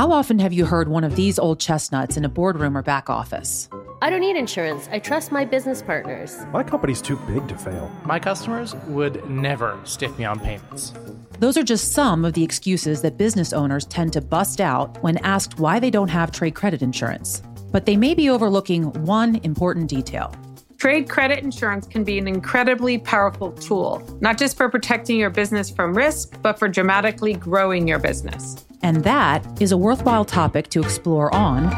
How often have you heard one of these old chestnuts in a boardroom or back office? I don't need insurance. I trust my business partners. My company's too big to fail. My customers would never stiff me on payments. Those are just some of the excuses that business owners tend to bust out when asked why they don't have trade credit insurance. But they may be overlooking one important detail. Trade credit insurance can be an incredibly powerful tool, not just for protecting your business from risk, but for dramatically growing your business. And that is a worthwhile topic to explore on. Wheel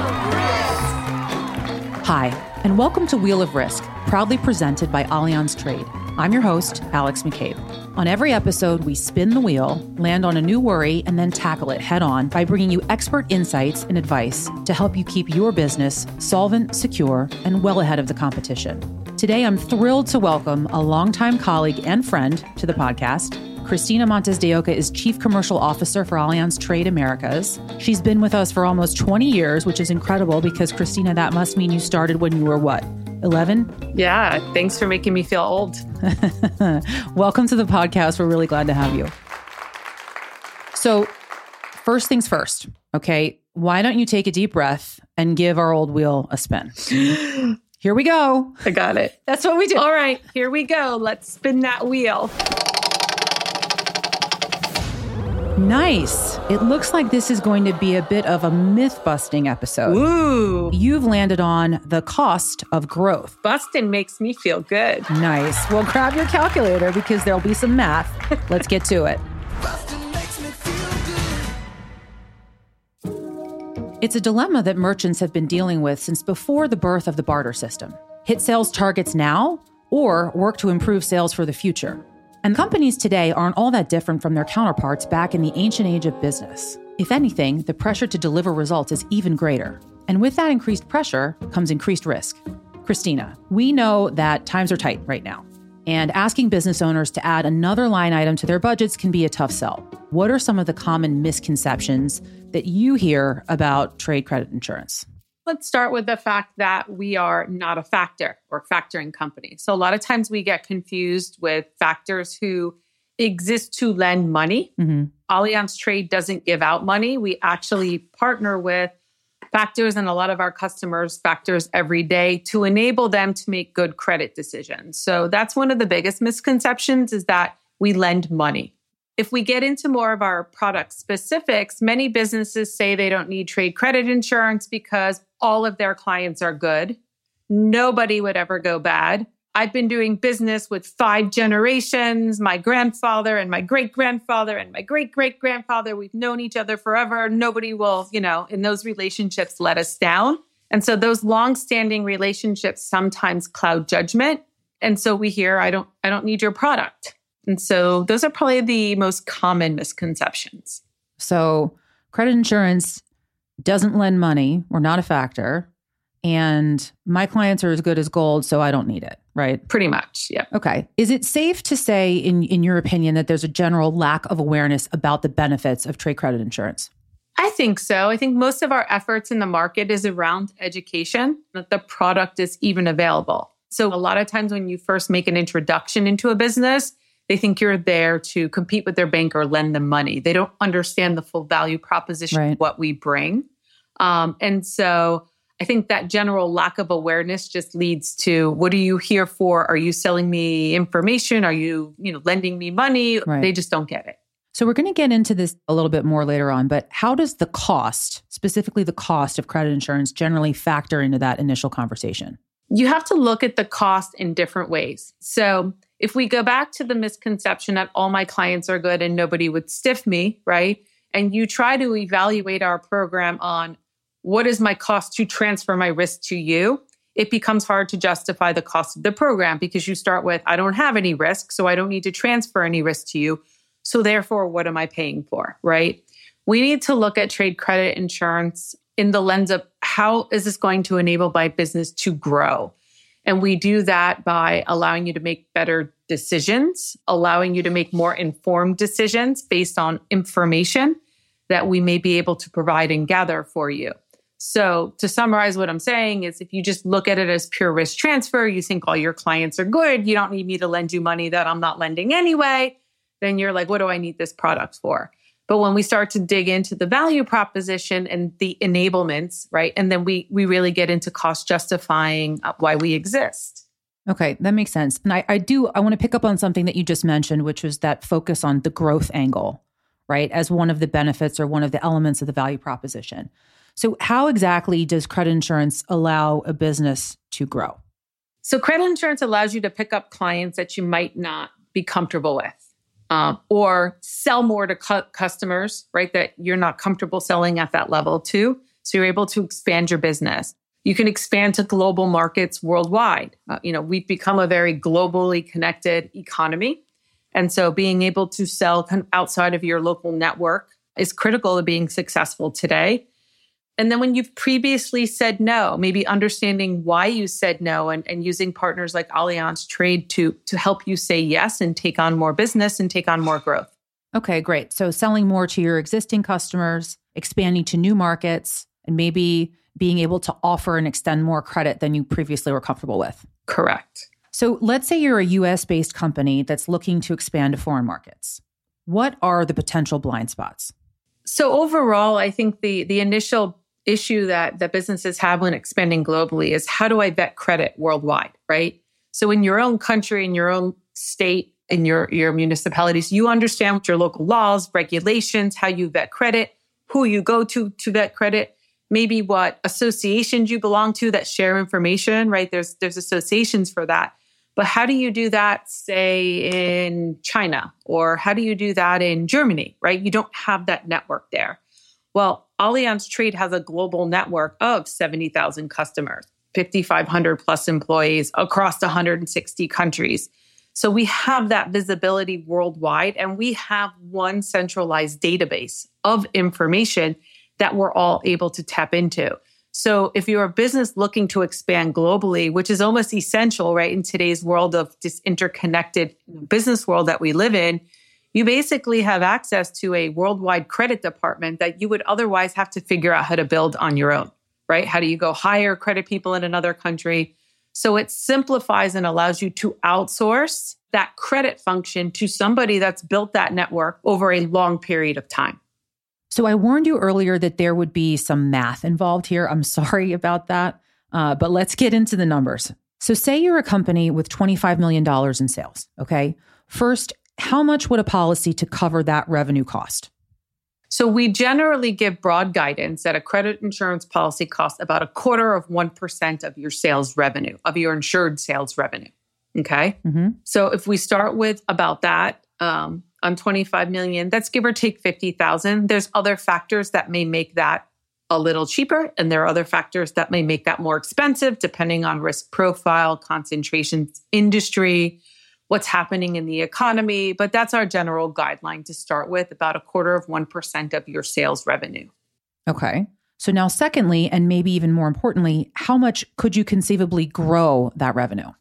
of Risk. Hi, and welcome to Wheel of Risk, proudly presented by Allianz Trade. I'm your host, Alix McCabe. On every episode, we spin the wheel, land on a new worry, and then tackle it head on by bringing you expert insights and advice to help you keep your business solvent, secure, and well ahead of the competition. Today, I'm thrilled to welcome a longtime colleague and friend to the podcast, Christina Montes de Oca is Chief Commercial Officer for Allianz Trade Americas. She's been with us for almost 20 years, which is incredible because, Christina, that must mean you started when you were what? 11? Yeah, thanks for making me feel old. Welcome to the podcast. We're really glad to have you. So, first things first, okay? Why don't you take a deep breath and give our old wheel a spin? Here we go. I got it. That's what we do. All right, here we go. Let's spin that wheel. Nice. It looks like this is going to be a bit of a myth busting episode. Ooh. You've landed on the cost of growth. Busting makes me feel good. Nice. Well, grab your calculator because there'll be some math. Let's get to it. It's a dilemma that merchants have been dealing with since before the birth of the barter system. Hit sales targets now or work to improve sales for the future. And companies today aren't all that different from their counterparts back in the ancient age of business. If anything, the pressure to deliver results is even greater. And with that increased pressure comes increased risk. Christina, we know that times are tight right now. And asking business owners to add another line item to their budgets can be a tough sell. What are some of the common misconceptions that you hear about trade credit insurance? Let's start with the fact that we are not a factor or factoring company. So a lot of times we get confused with factors who exist to lend money. Mm-hmm. Allianz Trade doesn't give out money. We actually partner with factors and a lot of our customers factors every day to enable them to make good credit decisions. So that's one of the biggest misconceptions is that we lend money. If we get into more of our product specifics, many businesses say they don't need trade credit insurance because all of their clients are good. Nobody would ever go bad. I've been doing business with five generations my grandfather and my great grandfather and my great great grandfather. We've known each other forever. Nobody will, you know, in those relationships let us down. And so those long-standing relationships sometimes cloud judgment. And so we hear, I don't, I don't need your product. And so those are probably the most common misconceptions. So credit insurance doesn't lend money. We're not a factor. And my clients are as good as gold, so I don't need it, right? Pretty much, yeah. Okay. Is it safe to say, in, in your opinion, that there's a general lack of awareness about the benefits of trade credit insurance? I think so. I think most of our efforts in the market is around education, that the product is even available. So, a lot of times when you first make an introduction into a business, they think you're there to compete with their bank or lend them money. They don't understand the full value proposition right. of what we bring. Um, and so I think that general lack of awareness just leads to what are you here for? Are you selling me information? Are you, you know, lending me money? Right. They just don't get it. So we're going to get into this a little bit more later on, but how does the cost, specifically the cost of credit insurance generally factor into that initial conversation? You have to look at the cost in different ways. So if we go back to the misconception that all my clients are good and nobody would stiff me, right? And you try to evaluate our program on what is my cost to transfer my risk to you, it becomes hard to justify the cost of the program because you start with, I don't have any risk, so I don't need to transfer any risk to you. So therefore, what am I paying for, right? We need to look at trade credit insurance in the lens of how is this going to enable my business to grow? And we do that by allowing you to make better decisions, allowing you to make more informed decisions based on information that we may be able to provide and gather for you. So, to summarize what I'm saying is if you just look at it as pure risk transfer, you think all your clients are good, you don't need me to lend you money that I'm not lending anyway, then you're like, what do I need this product for? But when we start to dig into the value proposition and the enablements, right? And then we we really get into cost justifying uh, why we exist. Okay, that makes sense. And I, I do I want to pick up on something that you just mentioned, which was that focus on the growth angle, right? As one of the benefits or one of the elements of the value proposition. So how exactly does credit insurance allow a business to grow? So credit insurance allows you to pick up clients that you might not be comfortable with um, or sell more to cu- customers, right? That you're not comfortable selling at that level too. So you're able to expand your business. You can expand to global markets worldwide. Uh, you know, we've become a very globally connected economy. And so being able to sell outside of your local network is critical to being successful today. And then when you've previously said no, maybe understanding why you said no and, and using partners like Allianz Trade to, to help you say yes and take on more business and take on more growth. Okay, great. So selling more to your existing customers, expanding to new markets, and maybe being able to offer and extend more credit than you previously were comfortable with. Correct. So let's say you're a US based company that's looking to expand to foreign markets. What are the potential blind spots? So overall, I think the the initial issue that that businesses have when expanding globally is how do I vet credit worldwide, right? So in your own country, in your own state, in your your municipalities, you understand what your local laws, regulations, how you vet credit, who you go to to vet credit, maybe what associations you belong to that share information, right? There's there's associations for that. But how do you do that, say, in China? Or how do you do that in Germany, right? You don't have that network there. Well, Allianz Trade has a global network of 70,000 customers, 5,500 plus employees across 160 countries. So we have that visibility worldwide and we have one centralized database of information that we're all able to tap into. So if you're a business looking to expand globally, which is almost essential, right, in today's world of this interconnected business world that we live in, you basically have access to a worldwide credit department that you would otherwise have to figure out how to build on your own, right? How do you go hire credit people in another country? So it simplifies and allows you to outsource that credit function to somebody that's built that network over a long period of time. So I warned you earlier that there would be some math involved here. I'm sorry about that. Uh, but let's get into the numbers. So, say you're a company with $25 million in sales. Okay. First, how much would a policy to cover that revenue cost? So we generally give broad guidance that a credit insurance policy costs about a quarter of 1% of your sales revenue, of your insured sales revenue. Okay. Mm-hmm. So if we start with about that um, on 25 million, that's give or take 50,000. There's other factors that may make that a little cheaper. And there are other factors that may make that more expensive, depending on risk profile, concentration, industry, what's happening in the economy. But that's our general guideline to start with about a quarter of 1% of your sales revenue. Okay. So now, secondly, and maybe even more importantly, how much could you conceivably grow that revenue?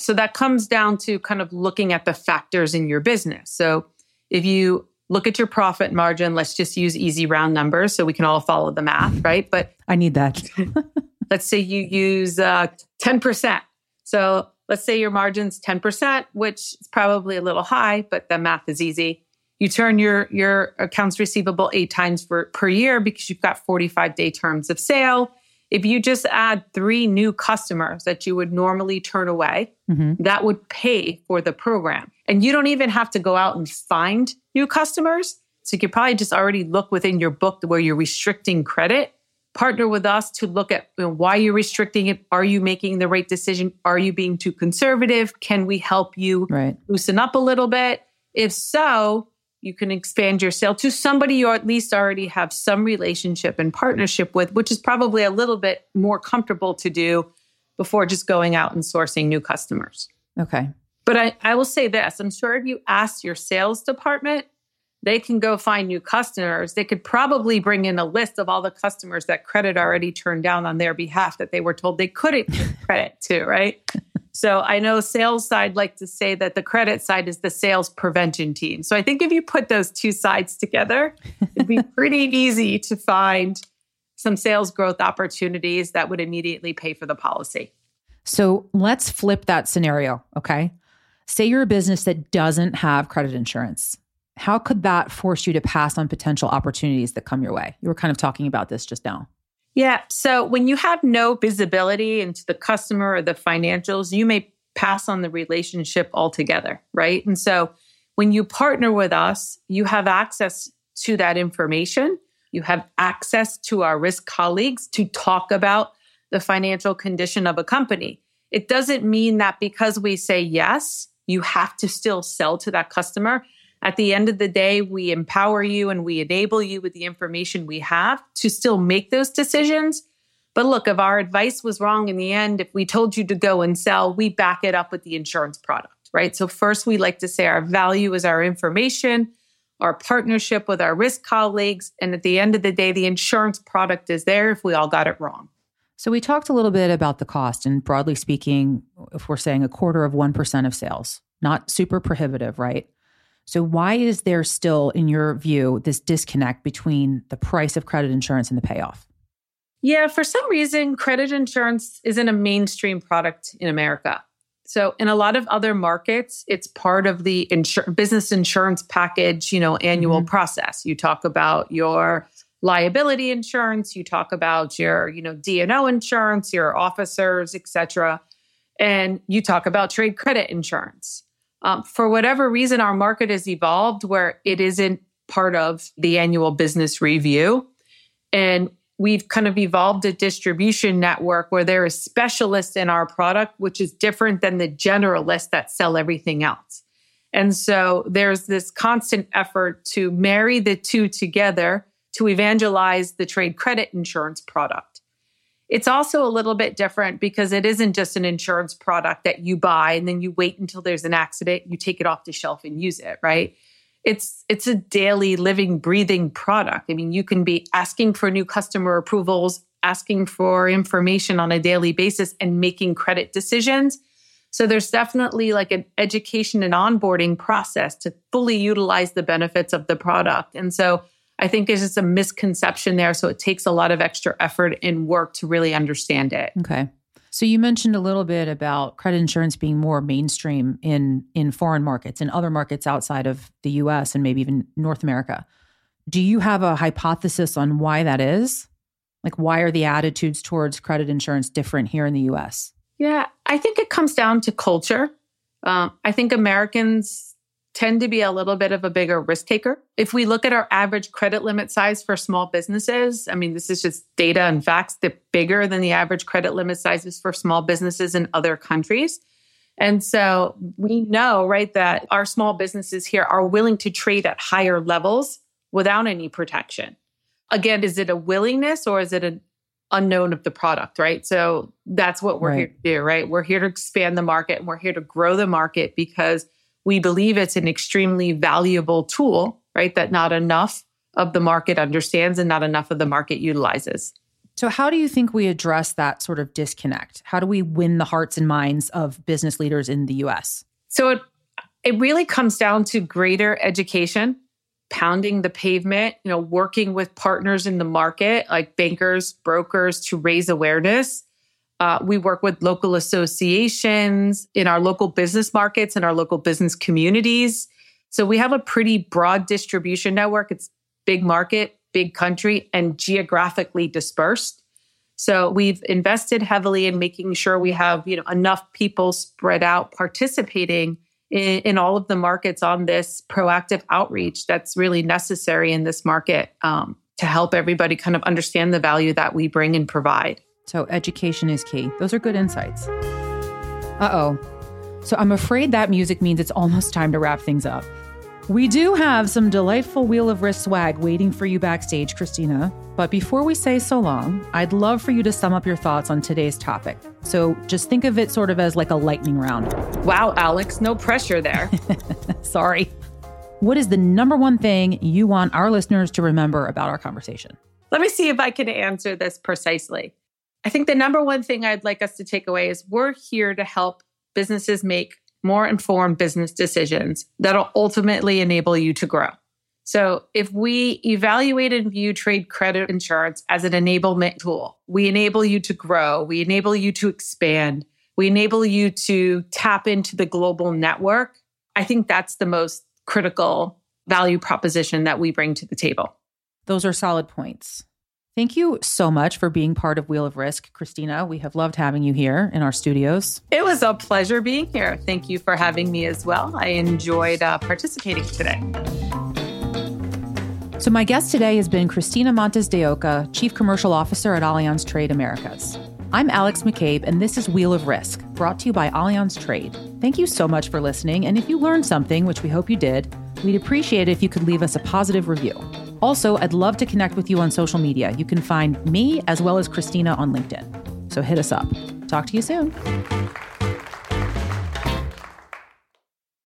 So that comes down to kind of looking at the factors in your business. So if you look at your profit margin, let's just use easy round numbers so we can all follow the math, right? But I need that. let's say you use uh, 10%. So Let's say your margin's 10%, which is probably a little high, but the math is easy. You turn your, your accounts receivable eight times per, per year because you've got 45 day terms of sale. If you just add three new customers that you would normally turn away, mm-hmm. that would pay for the program. And you don't even have to go out and find new customers. So you could probably just already look within your book where you're restricting credit partner with us to look at you know, why you're restricting it. Are you making the right decision? Are you being too conservative? Can we help you right. loosen up a little bit? If so, you can expand your sale to somebody you at least already have some relationship and partnership with, which is probably a little bit more comfortable to do before just going out and sourcing new customers. Okay. But I, I will say this I'm sure if you ask your sales department, they can go find new customers. They could probably bring in a list of all the customers that credit already turned down on their behalf that they were told they couldn't give credit to, right? So I know sales side like to say that the credit side is the sales prevention team. So I think if you put those two sides together, it'd be pretty easy to find some sales growth opportunities that would immediately pay for the policy. So let's flip that scenario, okay? Say you're a business that doesn't have credit insurance how could that force you to pass on potential opportunities that come your way? You were kind of talking about this just now. Yeah. So when you have no visibility into the customer or the financials, you may pass on the relationship altogether, right? And so when you partner with us, you have access to that information. You have access to our risk colleagues to talk about the financial condition of a company. It doesn't mean that because we say yes, you have to still sell to that customer. At the end of the day, we empower you and we enable you with the information we have to still make those decisions. But look, if our advice was wrong in the end, if we told you to go and sell, we back it up with the insurance product, right? So, first, we like to say our value is our information, our partnership with our risk colleagues. And at the end of the day, the insurance product is there if we all got it wrong. So, we talked a little bit about the cost, and broadly speaking, if we're saying a quarter of 1% of sales, not super prohibitive, right? So, why is there still, in your view, this disconnect between the price of credit insurance and the payoff? Yeah, for some reason, credit insurance isn't a mainstream product in America. So, in a lot of other markets, it's part of the insur- business insurance package, you know, annual mm-hmm. process. You talk about your liability insurance, you talk about your, you know, D&O insurance, your officers, etc. And you talk about trade credit insurance. Um, for whatever reason, our market has evolved where it isn't part of the annual business review. And we've kind of evolved a distribution network where there is specialists in our product, which is different than the generalists that sell everything else. And so there's this constant effort to marry the two together to evangelize the trade credit insurance product. It's also a little bit different because it isn't just an insurance product that you buy and then you wait until there's an accident, you take it off the shelf and use it, right? It's it's a daily living breathing product. I mean, you can be asking for new customer approvals, asking for information on a daily basis and making credit decisions. So there's definitely like an education and onboarding process to fully utilize the benefits of the product. And so I think there's just a misconception there. So it takes a lot of extra effort and work to really understand it. Okay. So you mentioned a little bit about credit insurance being more mainstream in in foreign markets and other markets outside of the US and maybe even North America. Do you have a hypothesis on why that is? Like why are the attitudes towards credit insurance different here in the US? Yeah, I think it comes down to culture. Um, I think Americans tend to be a little bit of a bigger risk taker. If we look at our average credit limit size for small businesses, I mean, this is just data and facts, they're bigger than the average credit limit sizes for small businesses in other countries. And so we know, right, that our small businesses here are willing to trade at higher levels without any protection. Again, is it a willingness or is it an unknown of the product, right? So that's what we're right. here to do, right? We're here to expand the market and we're here to grow the market because we believe it's an extremely valuable tool, right? That not enough of the market understands and not enough of the market utilizes. So, how do you think we address that sort of disconnect? How do we win the hearts and minds of business leaders in the US? So, it, it really comes down to greater education, pounding the pavement, you know, working with partners in the market like bankers, brokers to raise awareness uh, we work with local associations in our local business markets and our local business communities. So we have a pretty broad distribution network. It's big market, big country, and geographically dispersed. So we've invested heavily in making sure we have you know enough people spread out participating in, in all of the markets on this proactive outreach that's really necessary in this market um, to help everybody kind of understand the value that we bring and provide. So, education is key. Those are good insights. Uh oh. So, I'm afraid that music means it's almost time to wrap things up. We do have some delightful Wheel of Risk swag waiting for you backstage, Christina. But before we say so long, I'd love for you to sum up your thoughts on today's topic. So just think of it sort of as like a lightning round. Wow, Alix, no pressure there. Sorry. What is the number one thing you want our listeners to remember about our conversation? Let me see if I can answer this precisely. I think the number one thing I'd like us to take away is we're here to help businesses make more informed business decisions that'll ultimately enable you to grow. So, if we evaluate and view trade credit insurance as an enablement tool, we enable you to grow, we enable you to expand, we enable you to tap into the global network. I think that's the most critical value proposition that we bring to the table. Those are solid points. Thank you so much for being part of Wheel of Risk, Christina. We have loved having you here in our studios. It was a pleasure being here. Thank you for having me as well. I enjoyed uh, participating today. So, my guest today has been Christina Montes de Oca, Chief Commercial Officer at Allianz Trade Americas. I'm Alix McCabe, and this is Wheel of Risk, brought to you by Allianz Trade. Thank you so much for listening, and if you learned something, which we hope you did, we'd appreciate it if you could leave us a positive review. Also, I'd love to connect with you on social media. You can find me as well as Christina on LinkedIn. So hit us up. Talk to you soon.